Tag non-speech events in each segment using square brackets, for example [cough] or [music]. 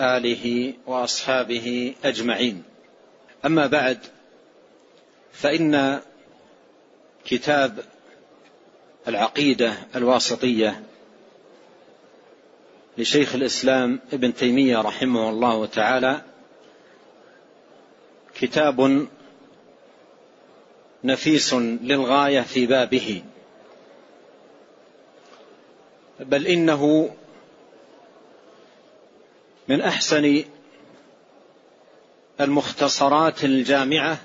آله وأصحابه أجمعين. أما بعد فإن كتاب العقيدة الواسطية لشيخ الإسلام ابن تيمية رحمه الله تعالى كتاب نفيس للغاية في بابه. بل إنه من أحسن المختصرات الجامعة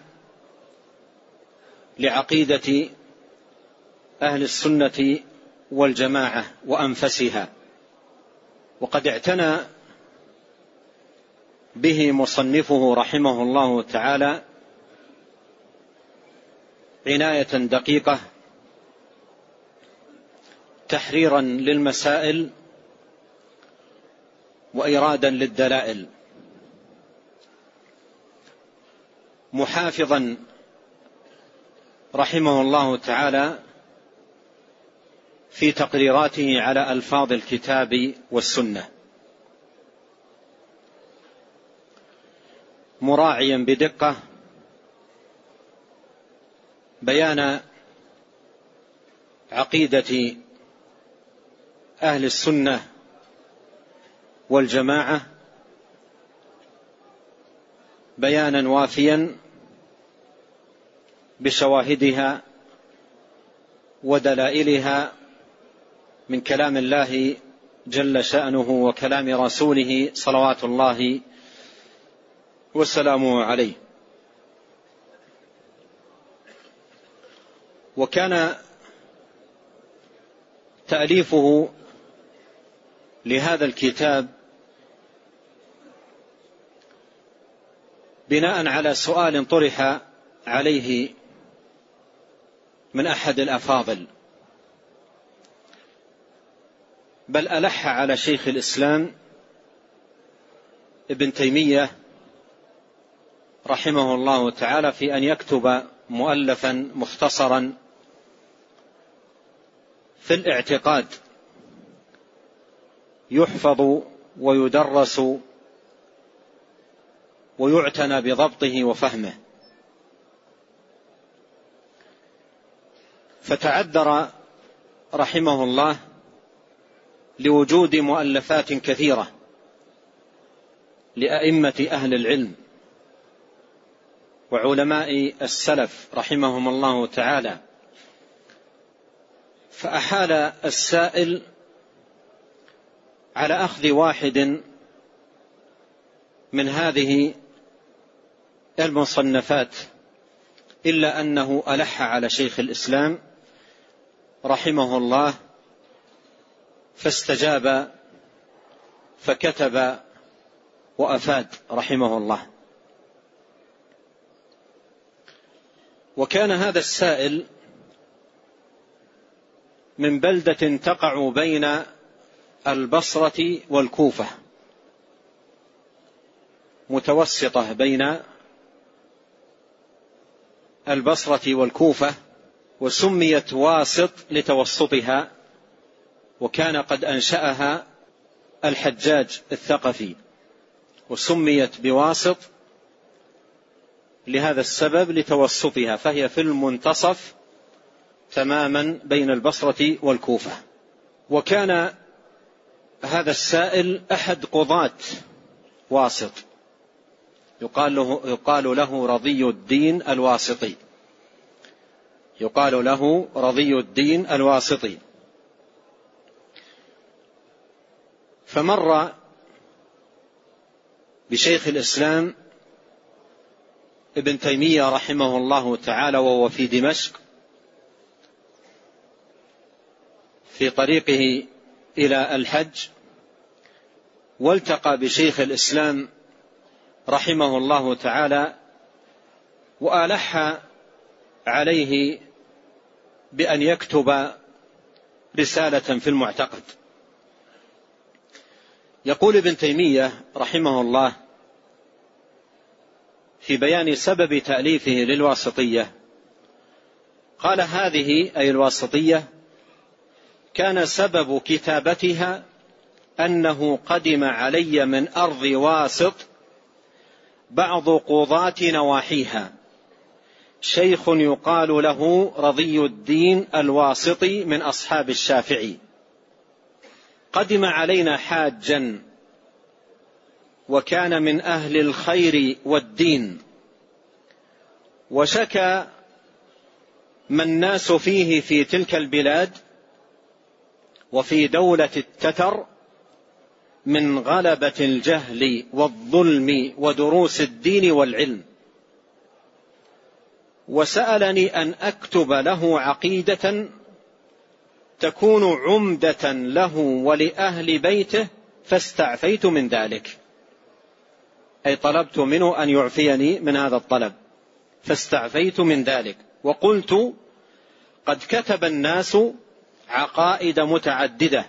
لعقيدة أهل السنة والجماعة وأنفسها. وقد اعتنى به مصنفه رحمه الله تعالى عناية دقيقة تحريرا للمسائل وايرادا للدلائل. محافظا رحمه الله تعالى في تقريراته على ألفاظ الكتاب والسنة. مراعيا بدقة بيان عقيدة أهل السنة والجماعة بيانا وافيا بشواهدها ودلائلها من كلام الله جل شأنه وكلام رسوله صلوات الله وسلامه عليه. وكان تأليفه لهذا الكتاب بناء على سؤال طرح عليه من أحد الأفاضل. بل ألح على شيخ الإسلام ابن تيمية رحمه الله تعالى في أن يكتب مؤلفا مختصرا في الاعتقاد يحفظ ويدرس ويعتنى بضبطه وفهمه. فتعذر رحمه الله لوجود مؤلفات كثيرة لأئمة أهل العلم وعلماء السلف رحمهم الله تعالى. فأحال السائل على أخذ واحد من هذه المصنفات إلا أنه ألح على شيخ الإسلام رحمه الله فاستجاب فكتب وأفاد رحمه الله. وكان هذا السائل من بلدة تقع بين البصرة والكوفة متوسطة بين البصرة والكوفة وسميت واسط لتوسطها وكان قد أنشأها الحجاج الثقفي وسميت بواسط لهذا السبب لتوسطها فهي في المنتصف تماما بين البصرة والكوفة. وكان هذا السائل أحد قضاة واسط. يقال له, يقال له رضي الدين الواسطي. يقال له رضي الدين الواسطي. فمر بشيخ الإسلام ابن تيمية رحمه الله تعالى وهو في دمشق في طريقه إلى الحج والتقى بشيخ الإسلام رحمه الله تعالى وألح عليه بأن يكتب رسالة في المعتقد. يقول ابن تيمية رحمه الله في بيان سبب تأليفه للواسطية قال هذه أي الواسطية كان سبب كتابتها أنه قدم علي من أرض واسط بعض قضاة نواحيها. شيخ يقال له رضي الدين الواسطي من أصحاب الشافعي. قدم علينا حاجا وكان من أهل الخير والدين. وشكى ما الناس فيه في تلك البلاد وفي دولة التتر من غلبة الجهل والظلم ودروس الدين والعلم. وسألني أن أكتب له عقيدة تكون عمدة له ولأهل بيته فاستعفيت من ذلك. أي طلبت منه أن يعفيني من هذا الطلب. فاستعفيت من ذلك. وقلت قد كتب الناس عقائد متعددة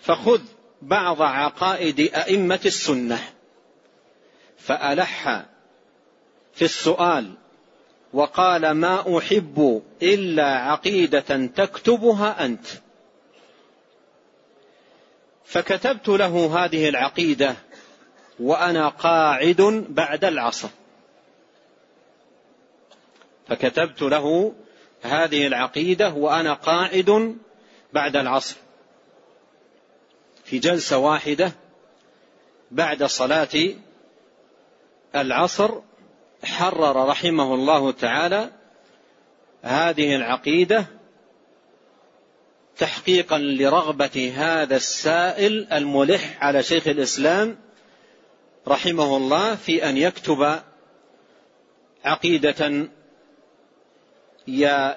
فخذ بعض عقائد أئمة السنة. فألح في السؤال وقال ما أحب إلا عقيدة تكتبها أنت. فكتبت له هذه العقيدة وأنا قاعد بعد العصر. فكتبت له هذه العقيدة وأنا قاعد بعد العصر. في جلسة واحدة بعد صلاة العصر حرر رحمه الله تعالى هذه العقيدة تحقيقا لرغبة هذا السائل الملح على شيخ الإسلام رحمه الله في أن يكتب عقيدة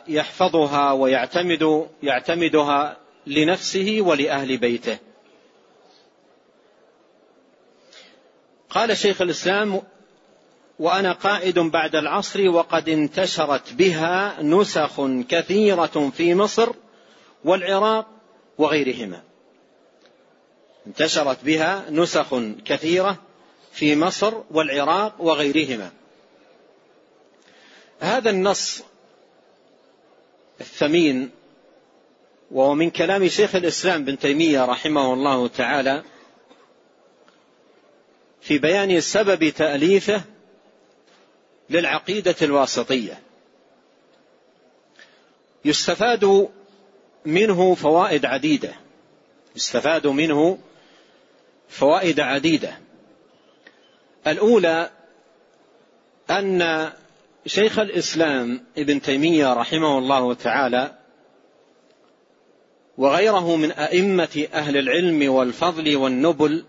يحفظها ويعتمد يعتمدها لنفسه ولأهل بيته. قال شيخ الإسلام وأنا قائد بعد العصر وقد انتشرت بها نسخ كثيرة في مصر والعراق وغيرهما. انتشرت بها نسخ كثيرة في مصر والعراق وغيرهما. هذا النص الثمين وهو من كلام شيخ الإسلام بن تيمية رحمه الله تعالى في بيان سبب تأليفه للعقيدة الواسطية. يستفاد منه فوائد عديدة. يستفاد منه فوائد عديدة. الأولى أن شيخ الإسلام ابن تيمية رحمه الله تعالى وغيره من أئمة أهل العلم والفضل والنبل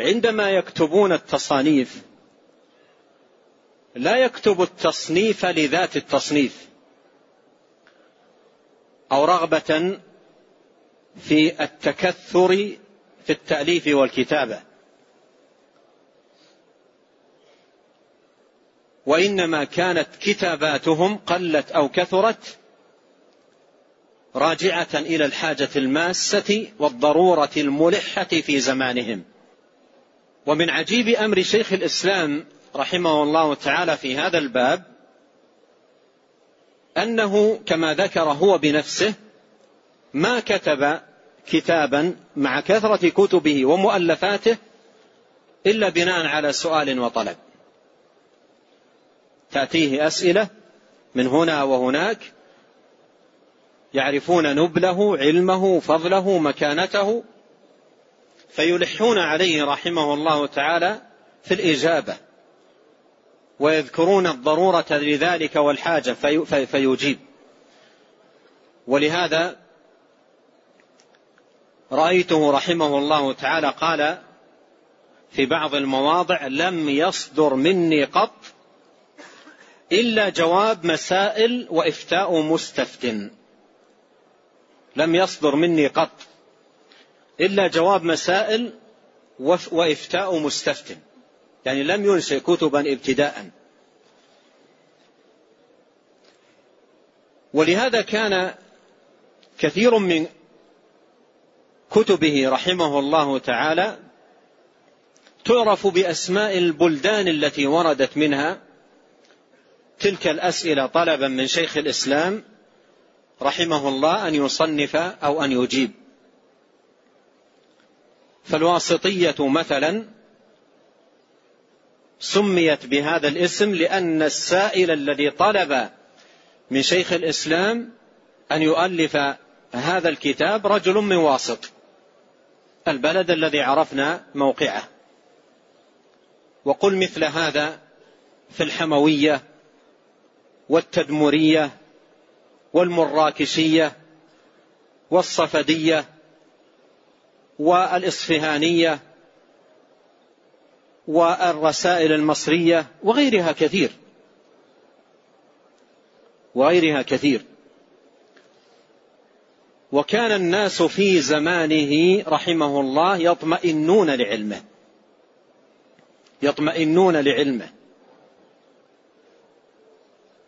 عندما يكتبون التصانيف لا يكتب التصنيف لذات التصنيف. أو رغبة في التكثر في التأليف والكتابة. وإنما كانت كتاباتهم قلت أو كثرت راجعة إلى الحاجة الماسة والضرورة الملحة في زمانهم. ومن عجيب أمر شيخ الإسلام رحمه الله تعالى في هذا الباب أنه كما ذكر هو بنفسه ما كتب كتابا مع كثرة كتبه ومؤلفاته إلا بناء على سؤال وطلب. تأتيه أسئلة من هنا وهناك يعرفون نبله علمه فضله مكانته فيلحون عليه رحمه الله تعالى في الإجابة ويذكرون الضرورة لذلك والحاجة في فيجيب. ولهذا رأيته رحمه الله تعالى قال في بعض المواضع لم يصدر مني قط إلا جواب مسائل وإفتاء مستفت لم يصدر مني قط. إلا جواب مسائل وإفتاء مستفتن يعني لم ينشئ كتبا ابتداء. ولهذا كان كثير من كتبه رحمه الله تعالى تعرف بأسماء البلدان التي وردت منها تلك الأسئلة طلبا من شيخ الإسلام رحمه الله أن يصنف أو أن يجيب. فالواسطية مثلا سميت بهذا الاسم لأن السائل الذي طلب من شيخ الإسلام أن يؤلف هذا الكتاب رجل من واسط البلد الذي عرفنا موقعه. وقل مثل هذا في الحموية والتدمرية والمراكشية والصفدية والإصفهانية والرسائل المصرية وغيرها كثير. وغيرها كثير. وكان الناس في زمانه رحمه الله يطمئنون لعلمه. يطمئنون لعلمه.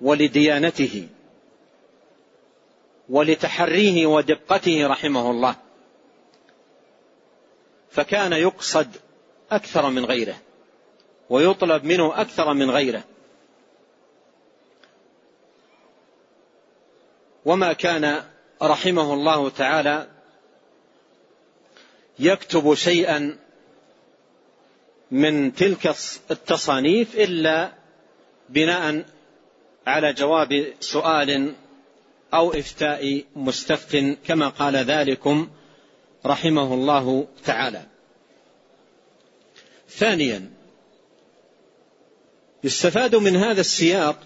ولديانته. ولتحريه ودقته رحمه الله. فكان يقصد أكثر من غيره ويطلب منه أكثر من غيره. وما كان رحمه الله تعالى يكتب شيئا من تلك التصانيف إلا بناء على جواب سؤال أو إفتاء مستفت كما قال ذلكم رحمه الله تعالى. ثانيا يستفاد من هذا السياق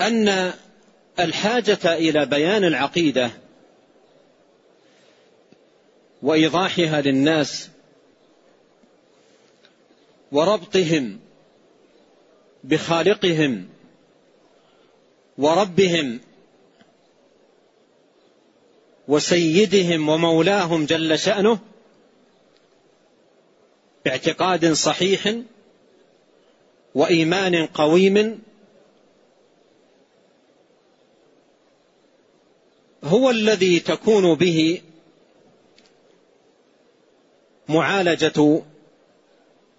أن الحاجة إلى بيان العقيدة وإيضاحها للناس وربطهم بخالقهم وربهم وسيدهم ومولاهم جل شأنه باعتقاد صحيح وإيمان قويم. هو الذي تكون به معالجة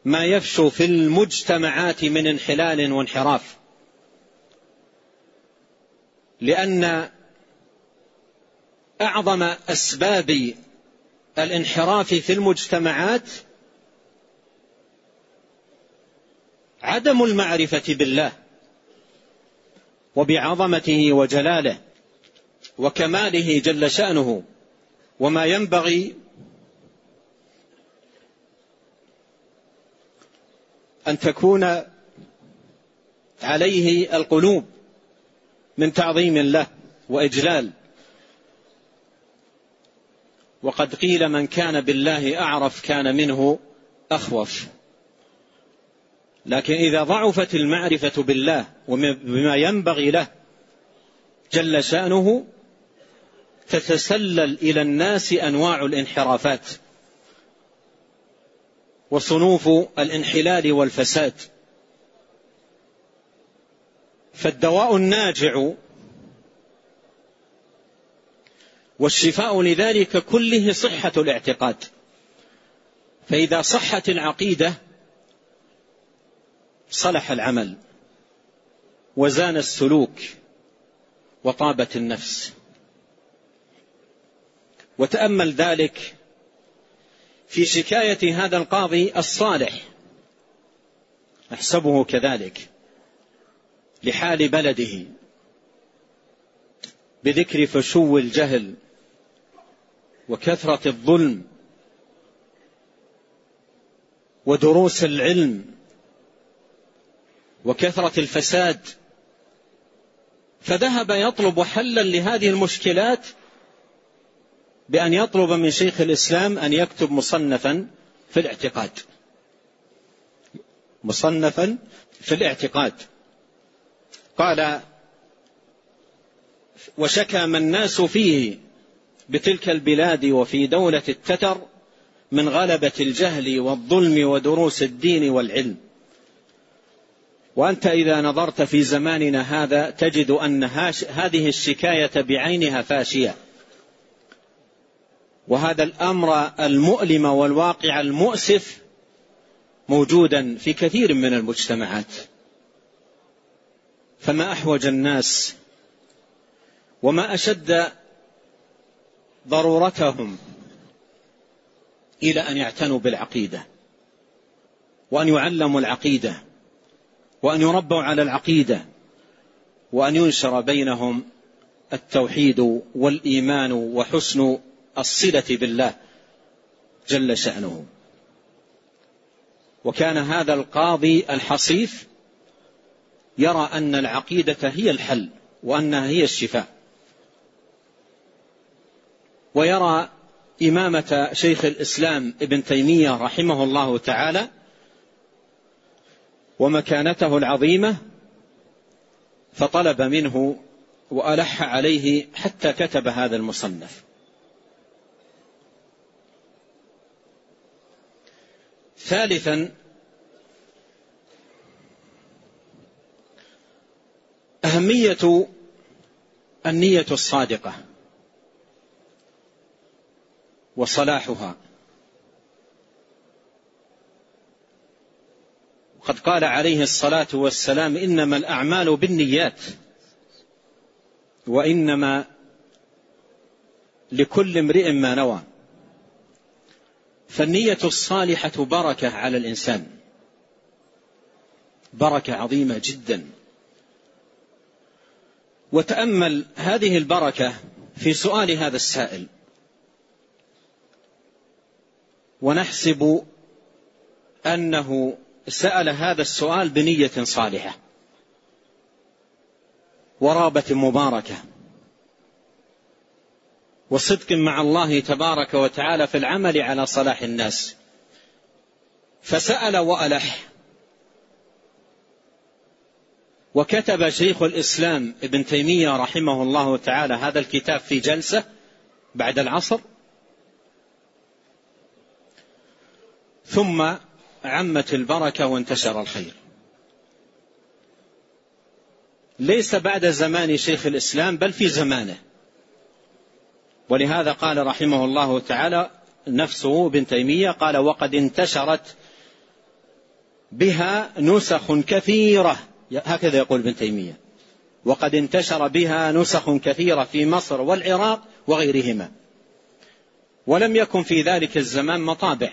ما يفشو في المجتمعات من انحلال وانحراف لأن أعظم أسباب الانحراف في المجتمعات عدم المعرفة بالله وبعظمته وجلاله وكماله جل شأنه وما ينبغي أن تكون عليه القلوب من تعظيم الله وإجلال وقد قيل من كان بالله أعرف كان منه أخوف. لكن إذا ضعفت المعرفة بالله وبما ينبغي له جل شأنه تتسلل إلى الناس أنواع الانحرافات وصنوف الانحلال والفساد. فالدواء الناجع والشفاء لذلك كله صحة الاعتقاد. فإذا صحت العقيدة صلح العمل وزان السلوك وطابت النفس. وتأمل ذلك في شكاية هذا القاضي الصالح. أحسبه كذلك لحال بلده بذكر فشو الجهل وكثرة الظلم ودروس العلم وكثرة الفساد فذهب يطلب حلا لهذه المشكلات بأن يطلب من شيخ الإسلام أن يكتب مصنفا في الاعتقاد. مصنفا في الاعتقاد. قال وشكى ما الناس فيه بتلك البلاد وفي دولة التتر من غلبة الجهل والظلم ودروس الدين والعلم. وأنت إذا نظرت في زماننا هذا تجد أن هذه الشكاية بعينها فاشية. وهذا الأمر المؤلم والواقع المؤسف موجودا في كثير من المجتمعات. فما أحوج الناس وما أشد ضرورتهم إلى أن يعتنوا بالعقيدة وأن يعلموا العقيدة وأن يربوا على العقيدة وأن ينشر بينهم التوحيد والإيمان وحسن الصلة بالله جل شأنه. وكان هذا القاضي الحصيف يرى أن العقيدة هي الحل وأنها هي الشفاء. ويرى إمامة شيخ الإسلام ابن تيمية رحمه الله تعالى ومكانته العظيمة فطلب منه وألح عليه حتى كتب هذا المصنف. ثالثا أهمية النية الصادقة. وصلاحها. وقد قال عليه الصلاة والسلام إنما الأعمال بالنيات وإنما لكل امرئ ما نوى. فالنية الصالحة بركة على الإنسان. بركة عظيمة جدا. وتأمل هذه البركة في سؤال هذا السائل. ونحسب أنه سأل هذا السؤال بنية صالحة ورابة مباركة وصدق مع الله تبارك وتعالى في العمل على صلاح الناس. فسأل وألح. وكتب شيخ الإسلام ابن تيمية رحمه الله تعالى هذا الكتاب في جلسة بعد العصر. ثم عمت البركة وانتشر الخير. ليس بعد زمان شيخ الإسلام بل في زمانه. ولهذا قال رحمه الله تعالى نفسه ابن تيمية قال وقد انتشرت بها نسخ كثيرة. هكذا يقول ابن تيمية. وقد انتشر بها نسخ كثيرة في مصر والعراق وغيرهما. ولم يكن في ذلك الزمان مطابع.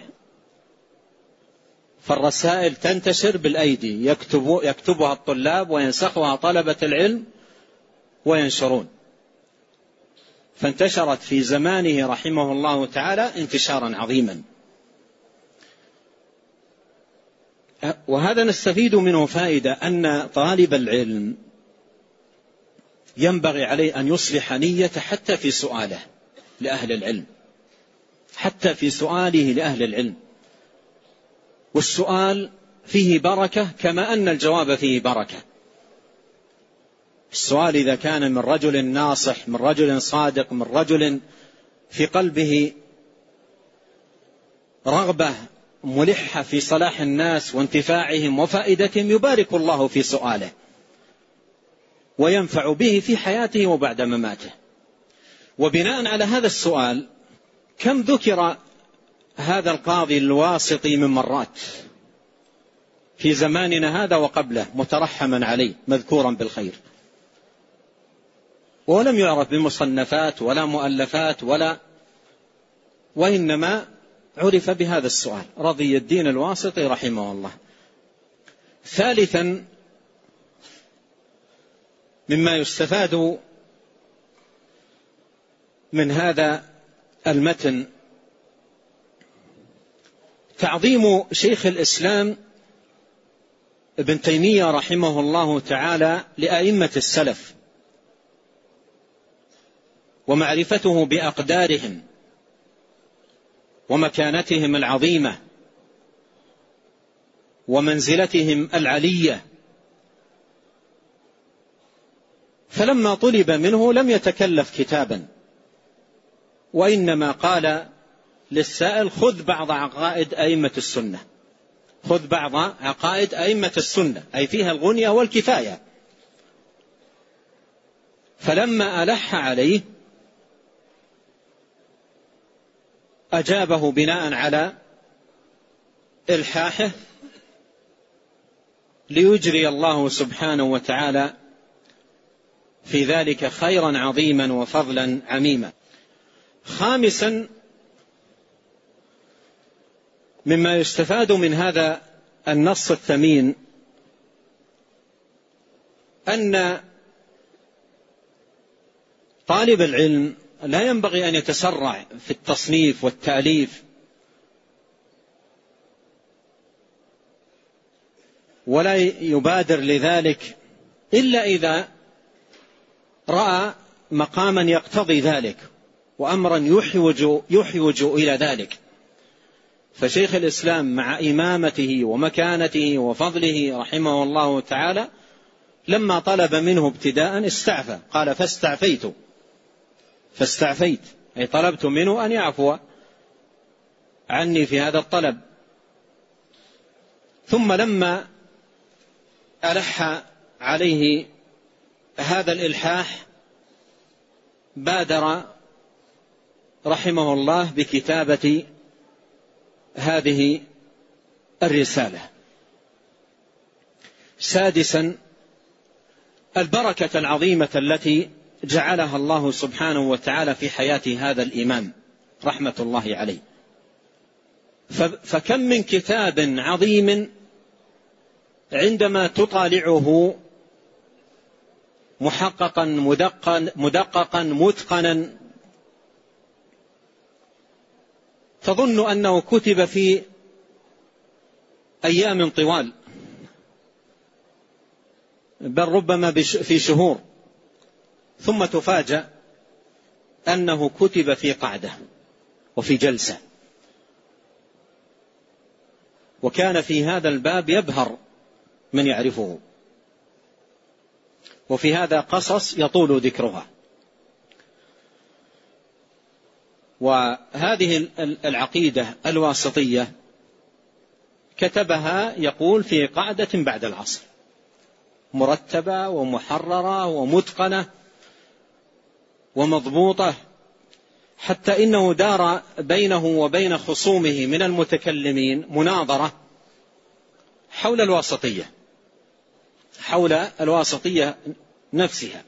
فالرسائل تنتشر بالأيدي. يكتب يكتبها الطلاب وينسخها طلبة العلم وينشرون. فانتشرت في زمانه رحمه الله تعالى انتشارا عظيما. وهذا نستفيد منه فائدة أن طالب العلم ينبغي عليه أن يصلح نيته حتى في سؤاله لأهل العلم. حتى في سؤاله لأهل العلم. والسؤال فيه بركة كما أن الجواب فيه بركة. السؤال إذا كان من رجل ناصح من رجل صادق من رجل في قلبه رغبة ملحة في صلاح الناس وانتفاعهم وفائدتهم يبارك الله في سؤاله وينفع به في حياته وبعد مماته. وبناء على هذا السؤال كم ذكر هذا القاضي الواسطي من مرات. في زماننا هذا وقبله مترحما عليه مذكورا بالخير. ولم يعرف بمصنفات ولا مؤلفات ولا وإنما عرف بهذا السؤال. رضي الدين الواسطي رحمه الله. ثالثا مما يستفاد من هذا المتن تعظيم شيخ الإسلام ابن تيمية رحمه الله تعالى لأئمة السلف ومعرفته بأقدارهم ومكانتهم العظيمة ومنزلتهم العلية فلما طلب منه لم يتكلف كتابا وإنما قال للسائل خذ بعض عقائد أئمة السنة. خذ بعض عقائد أئمة السنة أي فيها الغنية والكفاية. فلما ألح عليه أجابه بناء على إلحاحه ليجري الله سبحانه وتعالى في ذلك خيرا عظيما وفضلا عميما. خامسا مما يستفاد من هذا النص الثمين أن طالب العلم لا ينبغي أن يتسرع في التصنيف والتأليف ولا يبادر لذلك إلا إذا رأى مقاما يقتضي ذلك وأمرا يحوج يحوج إلى ذلك. فشيخ الإسلام مع إمامته ومكانته وفضله رحمه الله تعالى لما طلب منه ابتداء استعفى. قال فاستعفيت. فاستعفيت. أي طلبت منه أن يعفو عني في هذا الطلب. ثم لما ألح عليه هذا الإلحاح بادر رحمه الله بكتابة هذه الرسالة. سادسا البركة العظيمة التي جعلها الله سبحانه وتعالى في حياة هذا الإمام رحمة الله عليه. فكم من كتاب عظيم عندما تطالعه محققا مدققا متقنا تظن أنه كتب في أيام طوال. بل ربما في شهور. ثم تفاجأ أنه كتب في قعدة وفي جلسة. وكان في هذا الباب يبهر من يعرفه. وفي هذا قصص يطول ذكرها. وهذه العقيدة الواسطية كتبها يقول في قعدة بعد العصر. مرتبة ومحررة ومتقنة ومضبوطة حتى إنه دار بينه وبين خصومه من المتكلمين مناظرة حول الواسطية حول الواسطية نفسها.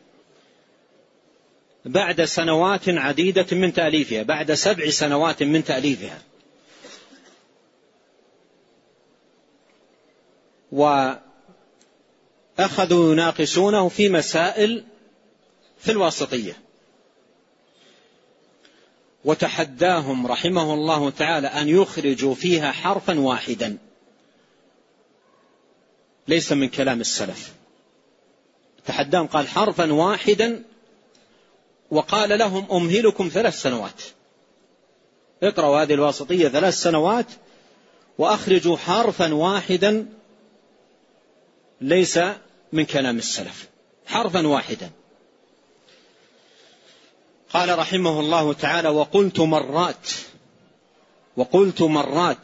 بعد سنوات عديدة من تأليفها بعد سبع سنوات من تأليفها. وأخذوا يناقشونه في مسائل في الواسطية. وتحداهم رحمه الله تعالى أن يخرجوا فيها حرفا واحدا. ليس من كلام السلف. تحداهم قال حرفا واحدا وقال لهم أمهلكم ثلاث سنوات. اقرأوا هذه الواسطية ثلاث سنوات وأخرجوا حرفا واحدا ليس من كلام السلف. حرفا واحدا. قال رحمه الله تعالى وقلت مرات وقلت مرات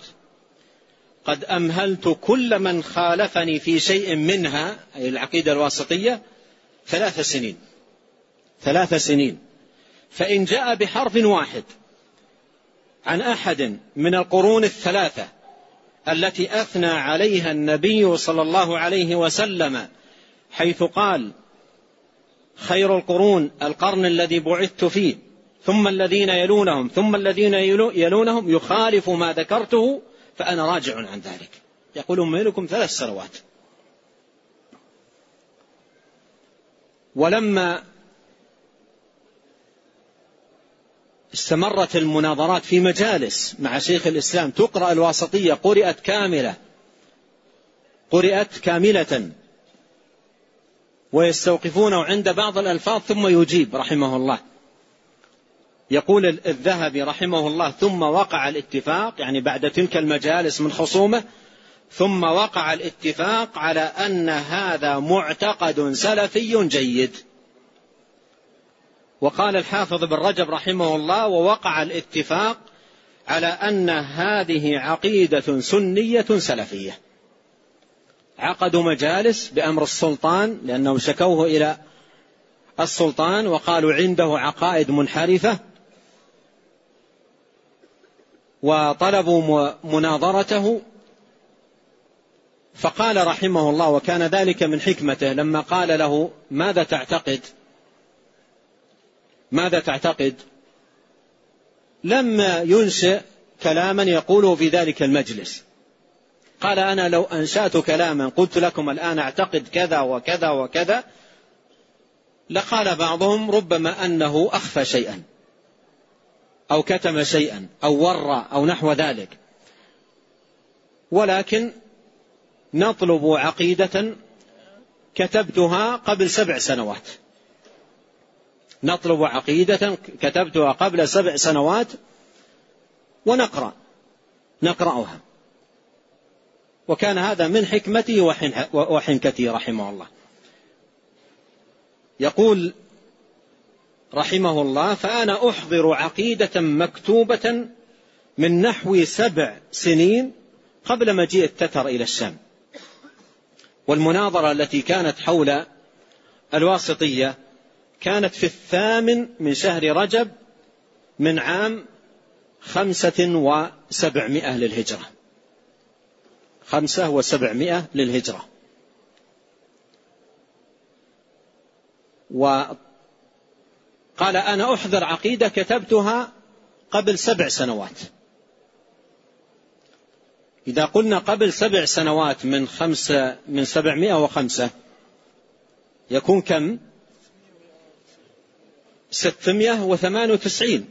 قد أمهلت كل من خالفني في شيء منها أي العقيدة الواسطية ثلاث سنين. ثلاث سنين. فإن جاء بحرف واحد عن أحد من القرون الثلاثة التي أثنى عليها النبي صلى الله عليه وسلم حيث قال خير القرون القرن الذي بعثت فيه ثم الذين يلونهم ثم الذين يلونهم يخالف ما ذكرته فأنا راجع عن ذلك. يقول أمهلكم ثلاث سنوات. ولما استمرت المناظرات في مجالس مع شيخ الإسلام. تقرأ الواسطية. قرأت كاملة. قرأت كاملة. ويستوقفونه عند بعض الألفاظ ثم يجيب رحمه الله. يقول الذهبي رحمه الله ثم وقع الاتفاق يعني بعد تلك المجالس من خصومه ثم وقع الاتفاق على أن هذا معتقد سلفي جيد. وقال الحافظ بن رجب رحمه الله ووقع الاتفاق على أن هذه عقيدة سنية سلفية. عقدوا مجالس بأمر السلطان لأنهم شكوه إلى السلطان وقالوا عنده عقائد منحرفة وطلبوا مناظرته. فقال رحمه الله وكان ذلك من حكمته لما قال له ماذا تعتقد ماذا تعتقد؟ لم ينشئ كلاما يقوله في ذلك المجلس. قال أنا لو أنشأت كلاما قلت لكم الآن أعتقد كذا وكذا وكذا لقال بعضهم ربما أنه أخفى شيئا أو كتم شيئا أو ورى أو نحو ذلك. ولكن نطلب عقيدة كتبتها قبل سبع سنوات. نطلب عقيدة كتبتها قبل سبع سنوات ونقرأ نقرأها. وكان هذا من حكمته وحنكته رحمه الله. يقول رحمه الله فأنا أحضر عقيدة مكتوبة من نحو سبع سنين قبل مجيء التتر إلى الشام. والمناظرة التي كانت حول الواسطية كانت في الثامن من شهر رجب من عام خمسة وسبعمائة للهجرة. خمسة وسبعمائة للهجرة. وقال أنا أحضر عقيدة كتبتها قبل سبع سنوات. إذا قلنا قبل سبع سنوات من خمسة من سبعمائة وخمسة يكون كم؟ ستمائة وثمان وتسعين.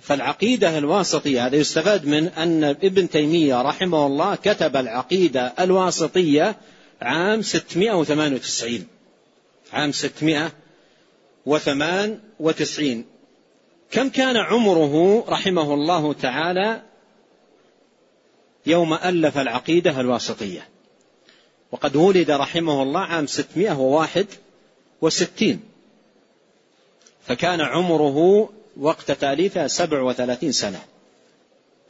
فالعقيدة الواسطية هذا يستفاد من أن ابن تيمية رحمه الله كتب العقيدة الواسطية عام 698 عام 698 كم كان عمره رحمه الله تعالى يوم ألف العقيدة الواسطية؟ وقد ولد رحمه الله عام 661 فكان عمره وقت تأليفها سبع وثلاثين سنة.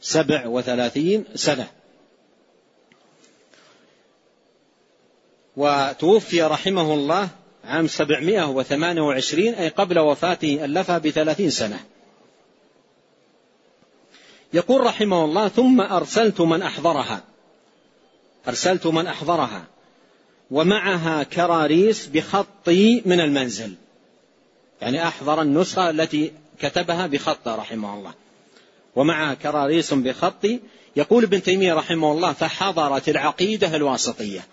سبع وثلاثين سنة. وتوفي رحمه الله عام سبعمائة وثمانية وعشرين أي قبل وفاته ألفها بثلاثين سنة. يقول رحمه الله ثم أرسلت من أحضرها. أرسلت من أحضرها. ومعها كراريس بخطي من المنزل. يعني أحضر النسخة التي كتبها بخط رحمه الله. ومعها كراريس بخط يقول ابن تيمية رحمه الله فحضرت العقيدة الواسطية.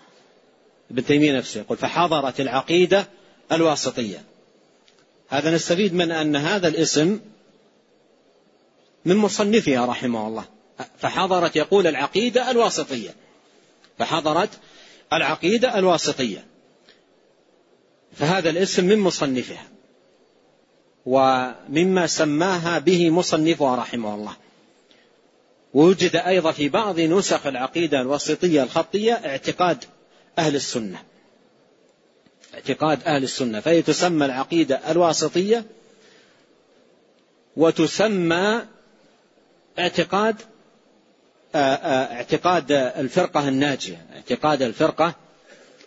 ابن تيمية نفسه يقول فحضرت العقيدة الواسطية. هذا نستفيد من أن هذا الاسم من مصنفها رحمه الله. فحضرت يقول العقيدة الواسطية. فحضرت العقيدة الواسطية. فهذا الاسم من مصنفها. ومما سماها به مصنفها رحمه الله. ووجد أيضا في بعض نسخ العقيدة الوسطية الخطية اعتقاد أهل السنة. اعتقاد أهل السنة. فهي تسمى العقيدة الواسطية وتسمى اعتقاد اعتقاد الفرقة الناجية. اعتقاد الفرقة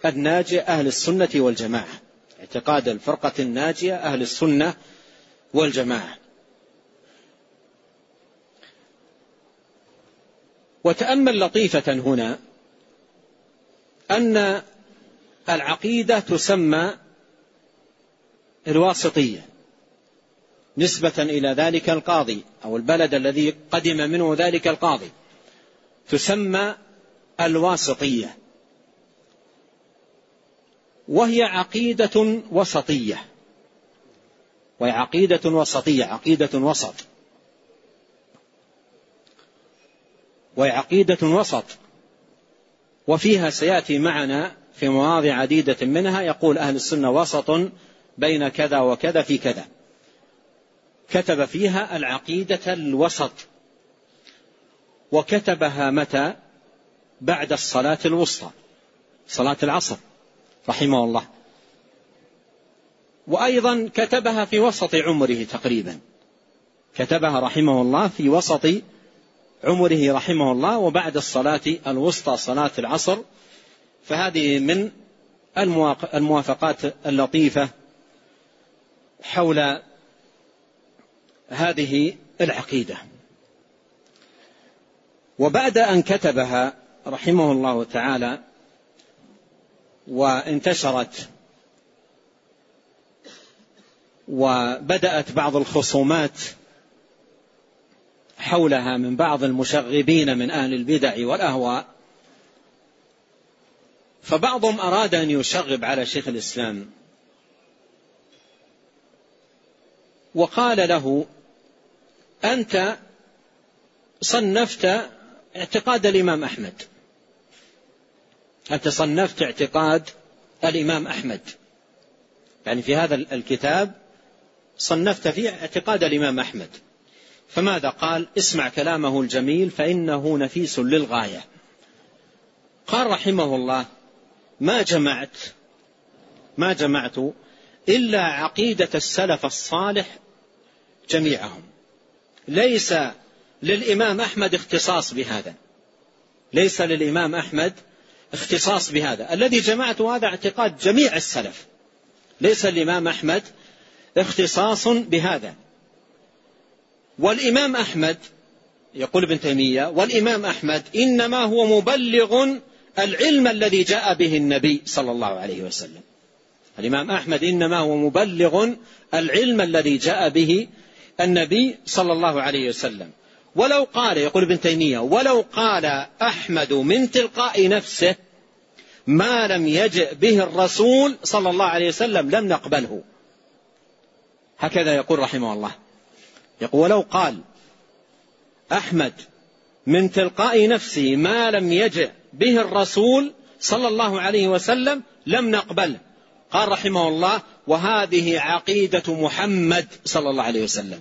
الناجية أهل السنة والجماعة. اعتقاد الفرقة الناجية أهل السنة والجماعة. وتأمل لطيفة هنا أن العقيدة تسمى الواسطية نسبة إلى ذلك القاضي أو البلد الذي قدم منه ذلك القاضي. تسمى الواسطية. وهي عقيدة وسطية. وهي عقيدة وسطية عقيدة وسط. وهي عقيدة وسط. وفيها سيأتي معنا في مواضع عديدة منها يقول أهل السنة وسط بين كذا وكذا في كذا. كتب فيها العقيدة الوسط. وكتبها متى؟ بعد الصلاة الوسطى صلاة العصر رحمه الله. وأيضا كتبها في وسط عمره تقريبا. كتبها رحمه الله في وسط عمره رحمه الله وبعد الصلاة الوسطى صلاة العصر. فهذه من الموافقات اللطيفة حول هذه العقيدة. وبعد أن كتبها رحمه الله تعالى وانتشرت وبدأت بعض الخصومات حولها من بعض المشغبين من أهل البدع والأهواء. فبعضهم أراد أن يشغب على شيخ الإسلام. وقال له أنت صنفت اعتقاد الإمام أحمد. أنت صنفت اعتقاد الإمام أحمد. يعني في هذا الكتاب صنفت فيه اعتقاد الإمام أحمد. فماذا قال؟ اسمع كلامه الجميل فإنه نفيس للغاية. قال رحمه الله ما جمعت ما جمعت إلا عقيدة السلف الصالح جميعهم. ليس للإمام أحمد اختصاص بهذا. ليس للإمام أحمد اختصاص بهذا. الذي جمعته هذا اعتقاد جميع السلف. ليس الإمام أحمد اختصاص بهذا. والإمام أحمد يقول ابن تيمية والإمام أحمد إنما هو مبلغ العلم الذي جاء به النبي صلى الله عليه وسلم. الإمام أحمد إنما هو مبلغ العلم الذي جاء به النبي صلى الله عليه وسلم. ولو قال يقول ابن تيمية ولو قال أحمد من تلقاء نفسه ما لم يجئ به الرسول صلى الله عليه وسلم لم نقبله. هكذا يقول رحمه الله. يقول ولو قال أحمد من تلقاء نفسه ما لم يجئ به الرسول صلى الله عليه وسلم لم نقبله قال رحمه الله وهذه عقيدة محمد صلى الله عليه وسلم.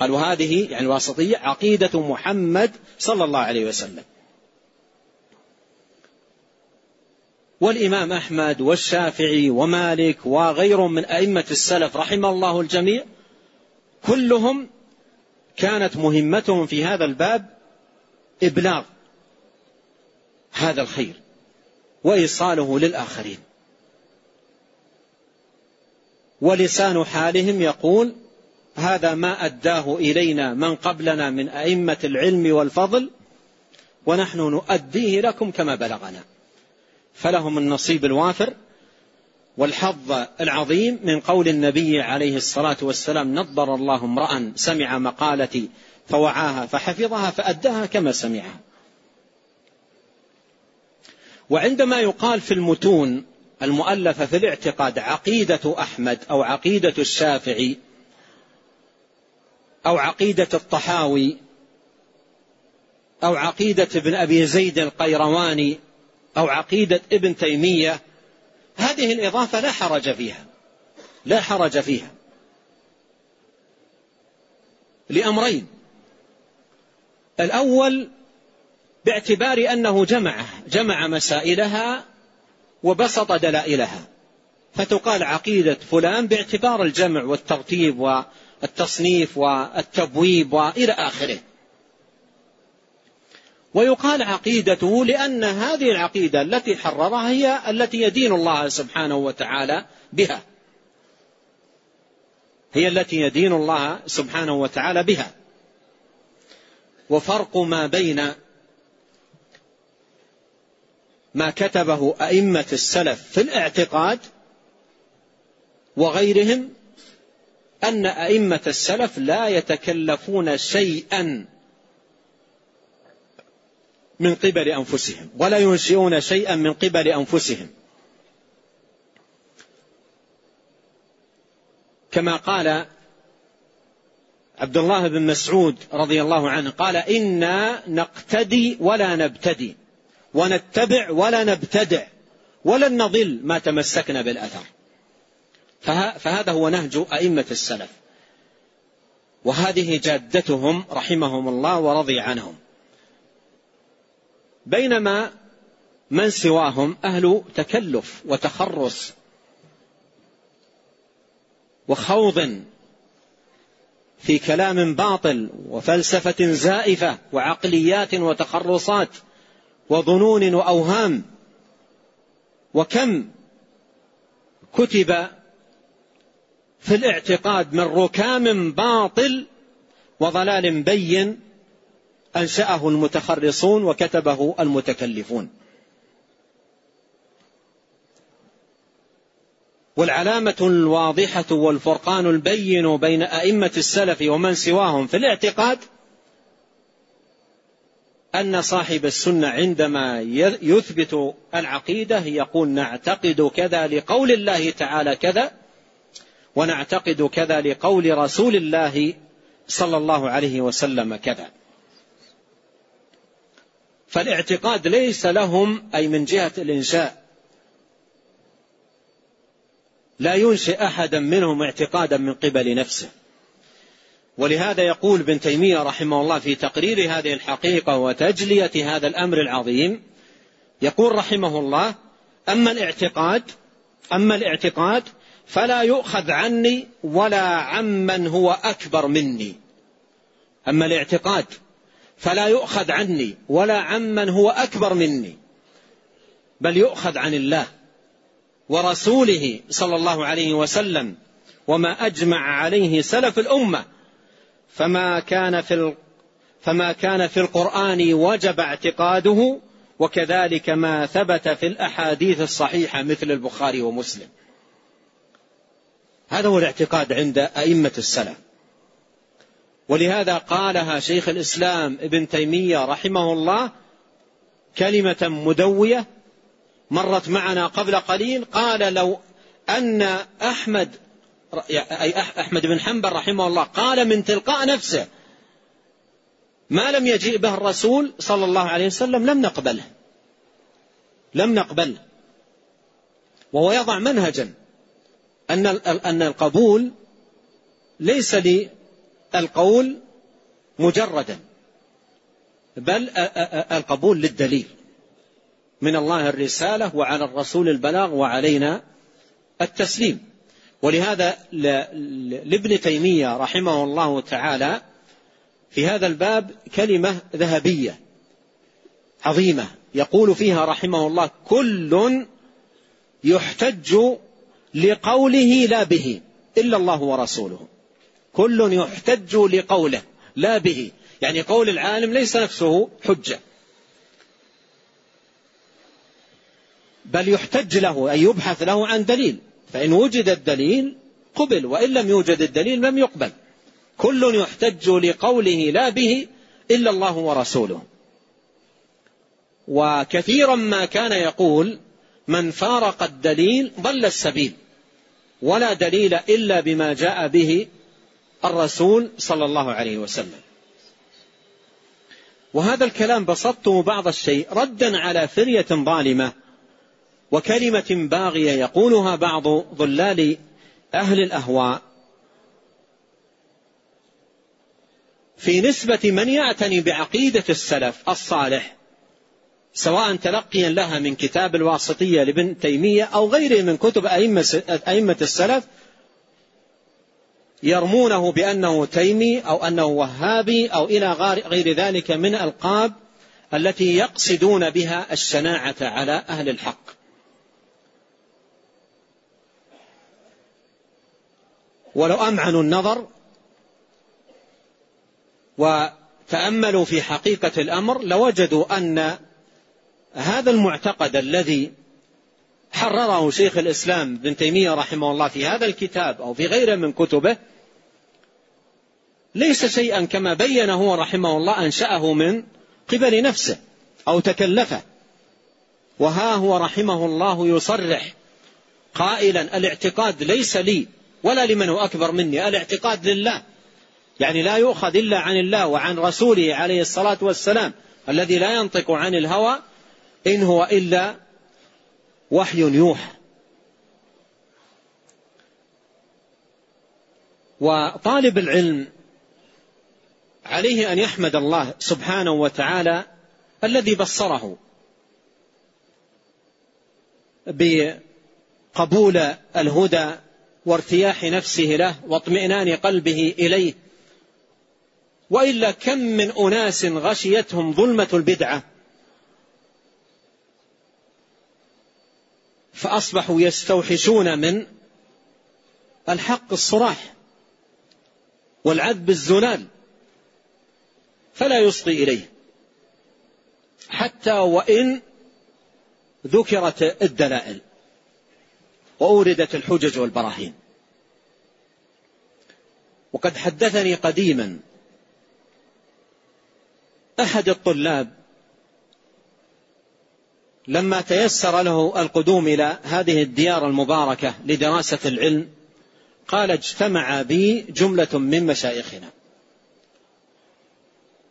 قال وهذه يعني الواسطية عقيدة محمد صلى الله عليه وسلم. والإمام أحمد والشافعي ومالك وغيرهم من أئمة السلف رحم الله الجميع كلهم كانت مهمتهم في هذا الباب إبلاغ هذا الخير وإيصاله للآخرين. ولسان حالهم يقول هذا ما أداه إلينا من قبلنا من أئمة العلم والفضل ونحن نؤديه لكم كما بلغنا. فلهم النصيب الوافر والحظ العظيم من قول النبي عليه الصلاة والسلام نضر الله امرأ سمع مقالتي فوعاها فحفظها فأداها كما سمعها. وعندما يقال في المتون المؤلفة في الاعتقاد عقيدة أحمد أو عقيدة الشافعي أو عقيدة الطحاوي أو عقيدة ابن أبي زيد القيرواني أو عقيدة ابن تيمية هذه الإضافة لا حرج فيها لا حرج فيها. لأمرين. الأول باعتبار أنه جمع جمع مسائلها وبسط دلائلها. فتقال عقيدة فلان باعتبار الجمع والترتيب والتصنيف والتبويب وإلى آخره. ويقال عقيدته لأن هذه العقيدة التي حررها هي التي يدين الله سبحانه وتعالى بها. هي التي يدين الله سبحانه وتعالى بها. وفرق ما بين ما كتبه أئمة السلف في الاعتقاد وغيرهم أن أئمة السلف لا يتكلفون شيئا من قبل أنفسهم ولا ينشئون شيئا من قبل أنفسهم. كما قال عبد الله بن مسعود رضي الله عنه قال إنا نقتدي ولا نبتدي ونتبع ولا نبتدع ولن نضل ما تمسكنا بالأثر. فهذا هو نهج أئمة السلف. وهذه جادتهم رحمهم الله ورضي عنهم. بينما من سواهم أهل تكلف وتخرص وخوض في كلام باطل وفلسفة زائفة وعقليات وتخرصات وظنون وأوهام وكم كتب في الاعتقاد من ركام باطل وضلال بين أنشأه المتخرصون وكتبه المتكلفون. والعلامة الواضحة والفرقان البين بين أئمة السلف ومن سواهم في الاعتقاد أن صاحب السنة عندما يثبت العقيدة يقول نعتقد كذا لقول الله تعالى كذا ونعتقد كذا لقول رسول الله صلى الله عليه وسلم كذا. فالاعتقاد ليس لهم أي من جهة الإنشاء. لا ينشئ أحدا منهم اعتقادا من قبل نفسه. ولهذا يقول ابن تيمية رحمه الله في تقرير هذه الحقيقة وتجلية هذا الأمر العظيم يقول رحمه الله أما الاعتقاد أما الاعتقاد فلا يؤخذ عني ولا عمن هو أكبر مني. أما الاعتقاد فلا يؤخذ عني ولا عمن هو أكبر مني بل يؤخذ عن الله ورسوله صلى الله عليه وسلم وما أجمع عليه سلف الأمة. فما كان في فما كان في القرآن وجب اعتقاده وكذلك ما ثبت في الأحاديث الصحيحة مثل البخاري ومسلم. هذا هو الاعتقاد عند أئمة السلف. ولهذا قالها شيخ الإسلام ابن تيمية رحمه الله كلمة مدوية مرت معنا قبل قليل. قال لو أن أحمد أي أحمد بن حنبل رحمه الله قال من تلقاء نفسه ما لم يجيء به الرسول صلى الله عليه وسلم لم نقبله. لم نقبله وهو يضع منهجا أن أن القبول ليس للقول مجردا بل القبول للدليل. من الله الرسالة وعلى الرسول البلاغ وعلينا التسليم. ولهذا لابن تيمية رحمه الله تعالى في هذا الباب كلمة ذهبية عظيمة يقول فيها رحمه الله كل يحتج لقوله لا به إلا الله ورسوله. كل يحتج لقوله لا به. يعني قول العالم ليس نفسه حجة. بل يحتج له أي يبحث له عن دليل. فإن وجد الدليل قبل وإن لم يوجد الدليل لم يقبل. كل يحتج لقوله لا به إلا الله ورسوله. وكثيرا ما كان يقول من فارق الدليل ضل السبيل. ولا دليل إلا بما جاء به الرسول صلى الله عليه وسلم. وهذا الكلام بسطته بعض الشيء ردا على فرية ظالمة وكلمة باغية يقولها بعض ضلال أهل الأهواء. في نسبة من يعتني بعقيدة السلف الصالح سواء تلقيا لها من كتاب الواسطية لابن تيمية أو غيره من كتب أئمة السلف يرمونه بأنه تيمي أو أنه وهابي أو إلى غير ذلك من ألقاب التي يقصدون بها الشناعة على أهل الحق. ولو أمعنوا النظر وتأملوا في حقيقة الأمر لوجدوا أن هذا المعتقد الذي حرره شيخ الإسلام ابن تيمية رحمه الله في هذا الكتاب أو في غيره من كتبه. ليس شيئا كما بين هو رحمه الله أنشأه من قبل نفسه أو تكلفه. وها هو رحمه الله يصرح قائلا الاعتقاد ليس لي ولا لمن هو أكبر مني الاعتقاد لله. يعني لا يؤخذ إلا عن الله وعن رسوله عليه الصلاة والسلام الذي لا ينطق عن الهوى إن هو إلا وحي يوحى. وطالب العلم عليه أن يحمد الله سبحانه وتعالى الذي بصره بقبول الهدى وارتياح نفسه له واطمئنان قلبه إليه. وإلا كم من أناس غشيتهم ظلمة البدعة. فأصبحوا يستوحشون من الحق الصراح والعذب الزلال فلا يصغي إليه. حتى وإن ذكرت الدلائل وأوردت الحجج والبراهين. وقد حدثني قديما أحد الطلاب لما تيسر له القدوم إلى هذه الديار المباركة لدراسة العلم قال اجتمع بي جملة من مشايخنا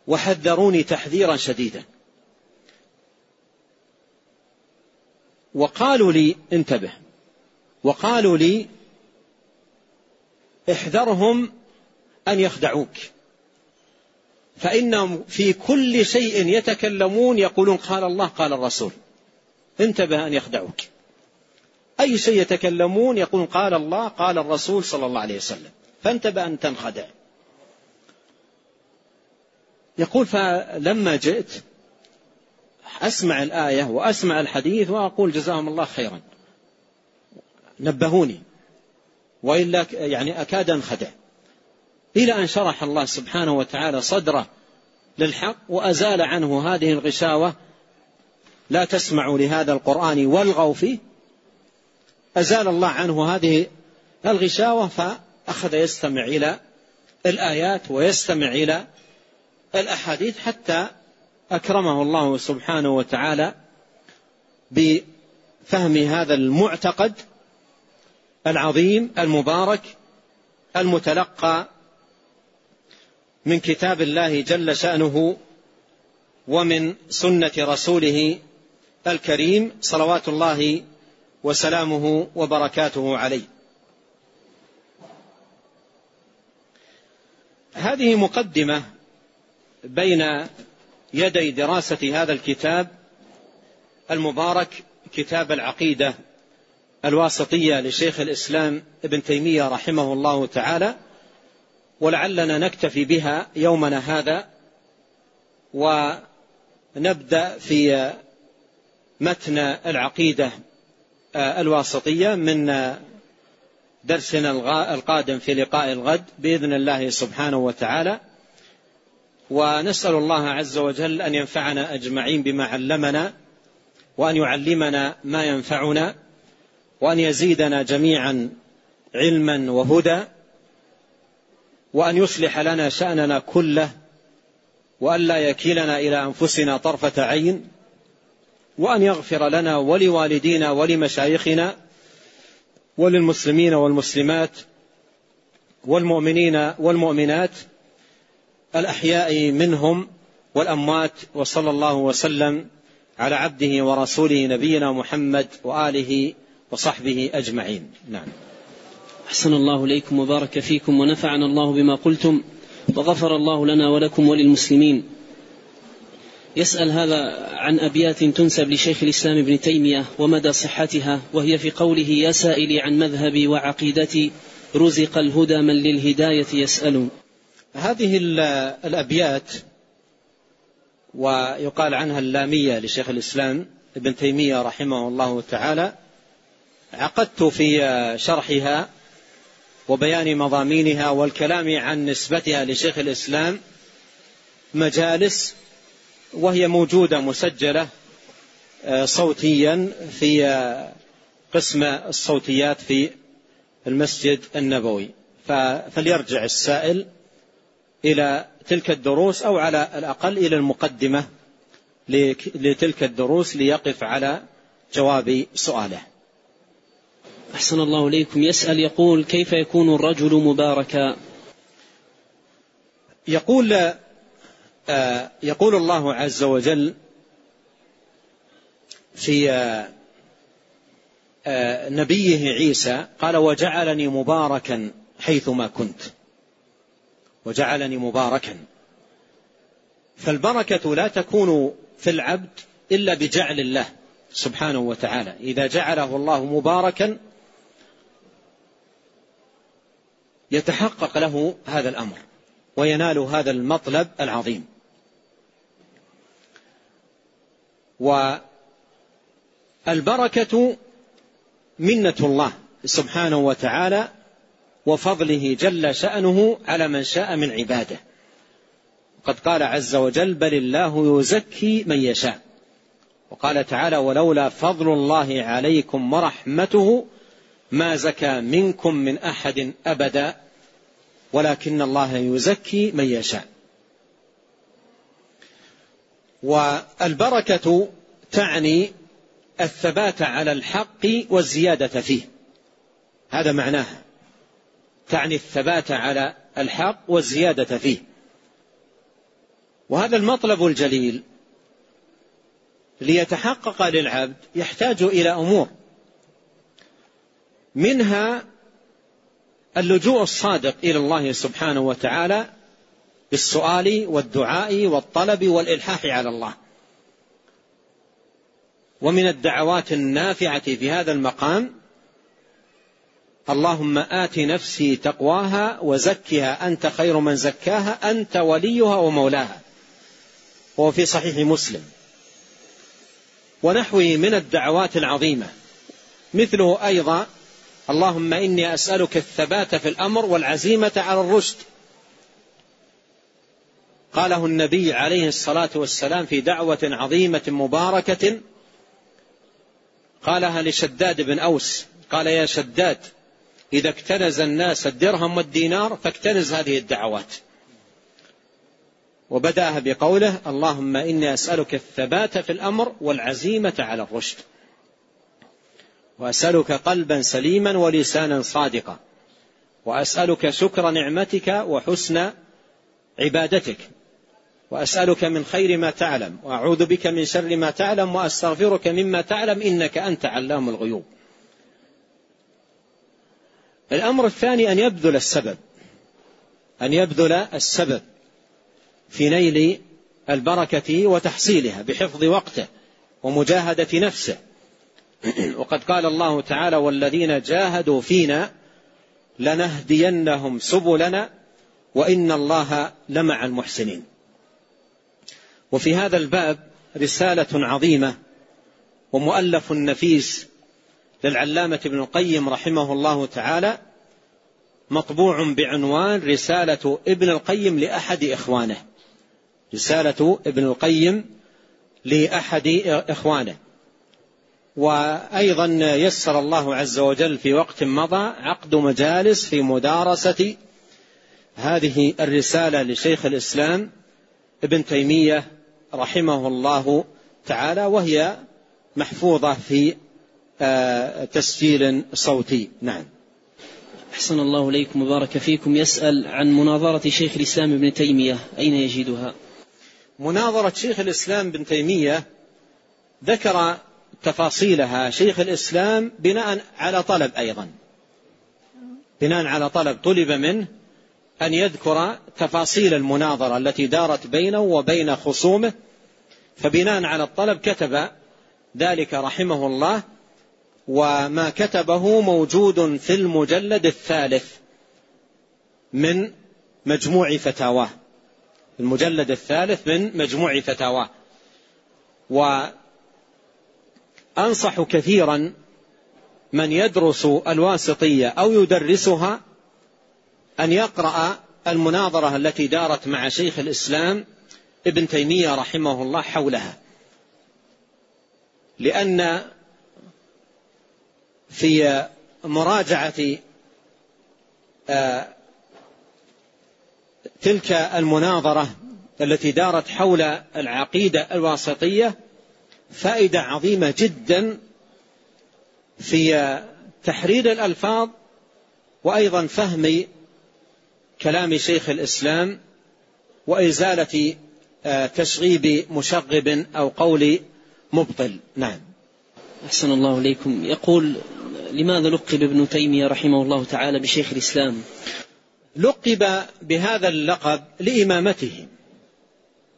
وحذروني تحذيرا شديدا. وقالوا لي انتبه. وقالوا لي احذرهم أن يخدعوك فإنهم في كل شيء يتكلمون يقولون قال الله قال الرسول. انتبه أن يخدعوك. أي شيء يتكلمون يقولون قال الله قال الرسول صلى الله عليه وسلم. فانتبه أن تنخدع. يقول فلما جئت أسمع الآية وأسمع الحديث وأقول جزاهم الله خيرا. نبهوني. وإلا يعني أكاد أنخدع. إلى أن شرح الله سبحانه وتعالى صدره للحق وأزال عنه هذه الغشاوة لا تسمعوا لهذا القرآن والغوا فيه. أزال الله عنه هذه الغشاوة فأخذ يستمع إلى الآيات ويستمع إلى الأحاديث حتى أكرمه الله سبحانه وتعالى بفهم هذا المعتقد العظيم المبارك المتلقى من كتاب الله جل شأنه ومن سنة رسوله الكريم صلوات الله وسلامه وبركاته عليه. هذه مقدمة بين يدي دراسة هذا الكتاب المبارك كتاب العقيدة الواسطية لشيخ الإسلام ابن تيمية رحمه الله تعالى ولعلنا نكتفي بها يومنا هذا ونبدأ في متن العقيدة الواسطية من درسنا القادم في لقاء الغد بإذن الله سبحانه وتعالى. ونسأل الله عز وجل أن ينفعنا أجمعين بما علمنا وأن يعلمنا ما ينفعنا وأن يزيدنا جميعا علما وهدى وأن يصلح لنا شأننا كله وأن لا يكلنا إلى أنفسنا طرفة عين. وأن يغفر لنا ولوالدينا ولمشايخنا وللمسلمين والمسلمات والمؤمنين والمؤمنات الأحياء منهم والأموات وصلى الله وسلم على عبده ورسوله نبينا محمد وآله وصحبه أجمعين. نعم. أحسن الله إليكم وبارك فيكم ونفعنا الله بما قلتم وغفر الله لنا ولكم وللمسلمين. يسأل هذا عن أبيات تنسب لشيخ الإسلام ابن تيمية ومدى صحتها وهي في قوله يا سائلي عن مذهبي وعقيدتي رزق الهدى من للهداية يسأل هذه الأبيات ويقال عنها اللامية لشيخ الإسلام ابن تيمية رحمه الله تعالى عقدت في شرحها وبيان مضامينها والكلام عن نسبتها لشيخ الإسلام مجالس وهي موجودة مسجلة صوتيا في قسم الصوتيات في المسجد النبوي. فليرجع السائل إلى تلك الدروس أو على الأقل إلى المقدمة لتلك الدروس ليقف على جواب سؤاله. أحسن الله إليكم. يسأل يقول كيف يكون الرجل مباركا؟ يقول آه يقول الله عز وجل في آه آه نبيه عيسى قال وجعلني مباركا حيثما كنت. وجعلني مباركا. فالبركة لا تكون في العبد إلا بجعل الله سبحانه وتعالى. إذا جعله الله مباركا يتحقق له هذا الأمر وينال هذا المطلب العظيم. والبركة منة الله سبحانه وتعالى وفضله جل شأنه على من شاء من عباده. قد قال عز وجل بل الله يزكي من يشاء وقال تعالى ولولا فضل الله عليكم ورحمته ما زكى منكم من أحد أبدا ولكن الله يزكي من يشاء والبركة تعني الثبات على الحق والزيادة فيه. هذا معناها تعني الثبات على الحق والزيادة فيه. وهذا المطلب الجليل. ليتحقق للعبد يحتاج إلى أمور. منها اللجوء الصادق إلى الله سبحانه وتعالى بالسؤال والدعاء والطلب والإلحاح على الله. ومن الدعوات النافعة في هذا المقام اللهم آت نفسي تقواها وزكها أنت خير من زكاها أنت وليها ومولاها. وهو في صحيح مسلم. ونحوه من الدعوات العظيمة. مثله أيضا اللهم إني أسألك الثبات في الأمر والعزيمة على الرشد. قاله النبي عليه الصلاة والسلام في دعوة عظيمة مباركة قالها لشداد بن أوس قال يا شداد إذا اكتنز الناس الدرهم والدينار فاكتنز هذه الدعوات. وبدأها بقوله اللهم إني أسألك الثبات في الأمر والعزيمة على الرشد. وأسألك قلبا سليما ولسانا صادقا. وأسألك شكر نعمتك وحسن عبادتك. وأسألك من خير ما تعلم وأعوذ بك من شر ما تعلم وأستغفرك مما تعلم إنك أنت علام الغيوب. الأمر الثاني أن يبذل السبب أن يبذل السبب في نيل البركة وتحصيلها بحفظ وقته ومجاهدة نفسه. [clears throat] وقد قال الله تعالى والذين جاهدوا فينا لنهدينهم سبلنا وإن الله لمع المحسنين. وفي هذا الباب رسالة عظيمة ومؤلف نفيس للعلامة ابن القيم رحمه الله تعالى مطبوع بعنوان رسالة ابن القيم لأحد إخوانه. رسالة ابن القيم لأحد إخوانه. وأيضا يسر الله عز وجل في وقت مضى عقد مجالس في مدارسة هذه الرسالة لشيخ الإسلام ابن تيمية رحمه الله تعالى وهي محفوظة في آه، تسجيل صوتي. نعم. أحسن الله إليكم وبارك فيكم. يسأل عن مناظرة شيخ الإسلام ابن تيمية. أين يجدها؟ مناظرة شيخ الإسلام ابن تيمية ذكر تفاصيلها. شيخ الإسلام بناء على طلب أيضا. بناء على طلب طلب منه أن يذكر تفاصيل المناظرة التي دارت بينه وبين خصومه فبناء على الطلب كتب ذلك رحمه الله وما كتبه موجود في المجلد الثالث من مجموع فتاواه. المجلد الثالث من مجموع فتاواه. وأنصح كثيرا من يدرس الواسطية أو يدرسها أن يقرأ المناظرة التي دارت مع شيخ الإسلام ابن تيمية رحمه الله حولها. لأن في مراجعة آه، تلك المناظرة التي دارت حول العقيدة الواسطية فائدة عظيمة جدا في تحرير الألفاظ وأيضا فهم كلام شيخ الإسلام وإزالة تشغيب مشغب أو قول مبطل. نعم. أحسن الله إليكم. يقول لماذا لقب ابن تيمية رحمه الله تعالى بشيخ الإسلام؟ لقب بهذا اللقب لإمامته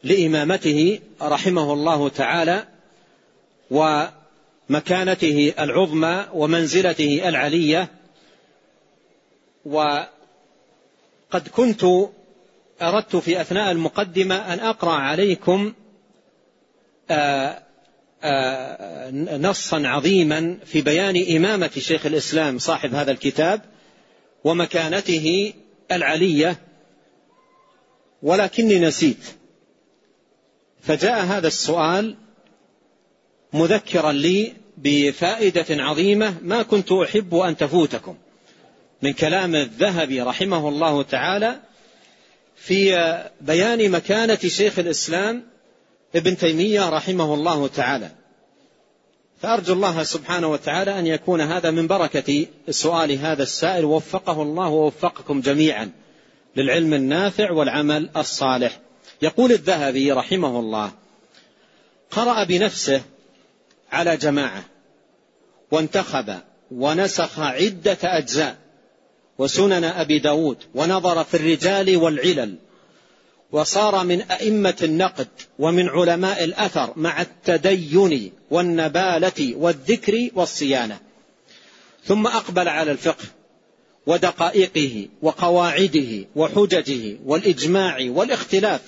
لإمامته رحمه الله تعالى ومكانته العظمى ومنزلته العلية. قد كنت أردت في أثناء المقدمة أن أقرأ عليكم آآ آآ نصا عظيما في بيان إمامة شيخ الإسلام صاحب هذا الكتاب ومكانته العلية ولكني نسيت. فجاء هذا السؤال مذكرا لي بفائدة عظيمة ما كنت أحب أن تفوتكم. من كلام الذهبي رحمه الله تعالى في بيان مكانة شيخ الإسلام ابن تيمية رحمه الله تعالى. فأرجو الله سبحانه وتعالى أن يكون هذا من بركة سؤال هذا السائل وفقه الله ووفقكم جميعا للعلم النافع والعمل الصالح. يقول الذهبي رحمه الله قرأ بنفسه على جماعة وانتخب ونسخ عدة أجزاء وسنن أبي داود ونظر في الرجال والعلل وصار من أئمة النقد ومن علماء الأثر مع التدين والنبالة والذكر والصيانة. ثم أقبل على الفقه ودقائقه وقواعده وحججه والإجماع والاختلاف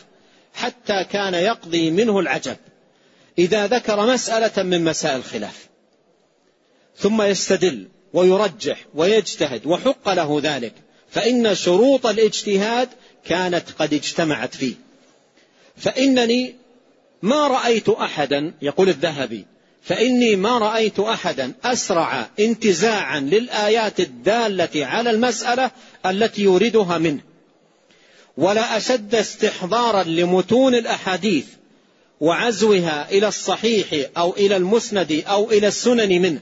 حتى كان يقضي منه العجب إذا ذكر مسألة من مسائل الخلاف. ثم يستدل ويرجح ويجتهد وحق له ذلك فإن شروط الاجتهاد كانت قد اجتمعت فيه. فإنني ما رأيت أحدا يقول الذهبي فإني ما رأيت أحدا أسرع انتزاعا للآيات الدالة على المسألة التي يريدها منه ولا أشد استحضارا لمتون الأحاديث وعزوها إلى الصحيح أو إلى المسند أو إلى السنن منه.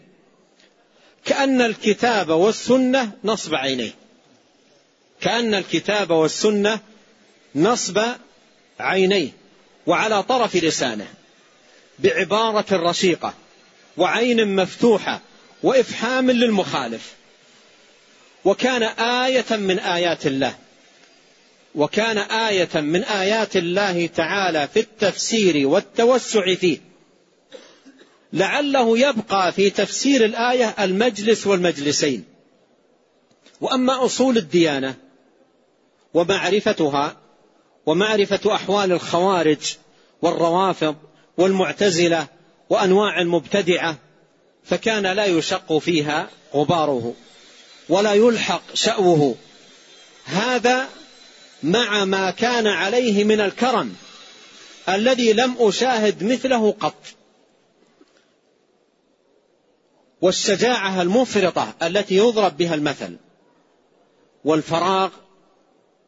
كأن الكتاب والسنة نصب عينيه. كأن الكتاب والسنة نصب عينيه وعلى طرف لسانه بعبارة رشيقة وعين مفتوحة وإفحام للمخالف. وكان آية من آيات الله. وكان آية من آيات الله تعالى في التفسير والتوسع فيه. لعله يبقى في تفسير الآية المجلس والمجلسين. وأما أصول الديانة ومعرفتها ومعرفة أحوال الخوارج والروافض والمعتزلة وأنواع المبتدعة فكان لا يشق فيها غباره ولا يلحق شأوه. هذا مع ما كان عليه من الكرم الذي لم أشاهد مثله قط. والشجاعة المفرطة التي يضرب بها المثل. والفراغ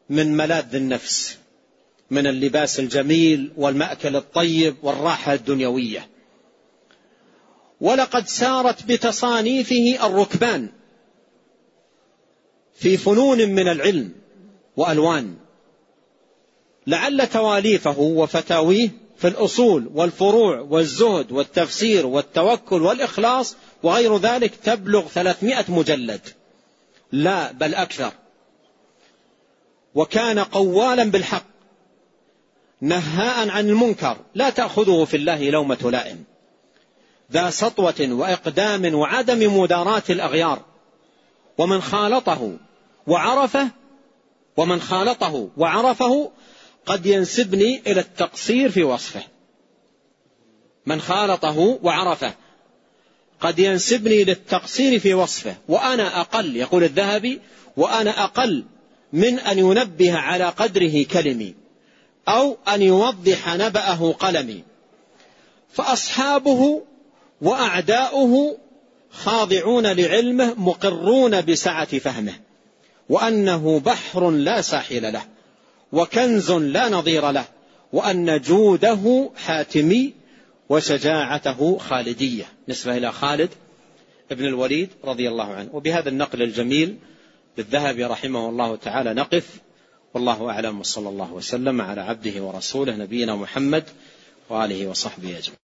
من ملاذ النفس من اللباس الجميل والمأكل الطيب والراحة الدنيوية. ولقد سارت بتصانيفه الركبان في فنون من العلم وألوان. لعل تواليفه وفتاويه في الأصول والفروع والزهد والتفسير والتوكل والإخلاص وغير ذلك تبلغ ثلاثمائة مجلد. لا بل أكثر. وكان قوالا بالحق نهاء عن المنكر. لا تأخذه في الله لومة لائم. ذا سطوة وإقدام وعدم مداراة الأغيار. ومن خالطه وعرفه ومن خالطه وعرفه قد ينسبني إلى التقصير في وصفه. من خالطه وعرفه قد ينسبني للتقصير في وصفه. وأنا أقل يقول الذهبي وأنا أقل من أن ينبه على قدره كلمي أو أن يوضح نبأه قلمي. فأصحابه وأعداؤه خاضعون لعلمه مقرون بسعة فهمه وأنه بحر لا ساحل له وكنز لا نظير له وأن جوده حاتمي وشجاعته خالدية نسبة إلى خالد بن الوليد رضي الله عنه. وبهذا النقل الجميل للذهبي رحمه الله تعالى نقف. والله أعلم وصلى الله وسلم على عبده ورسوله نبينا محمد وآله وصحبه أجمعين.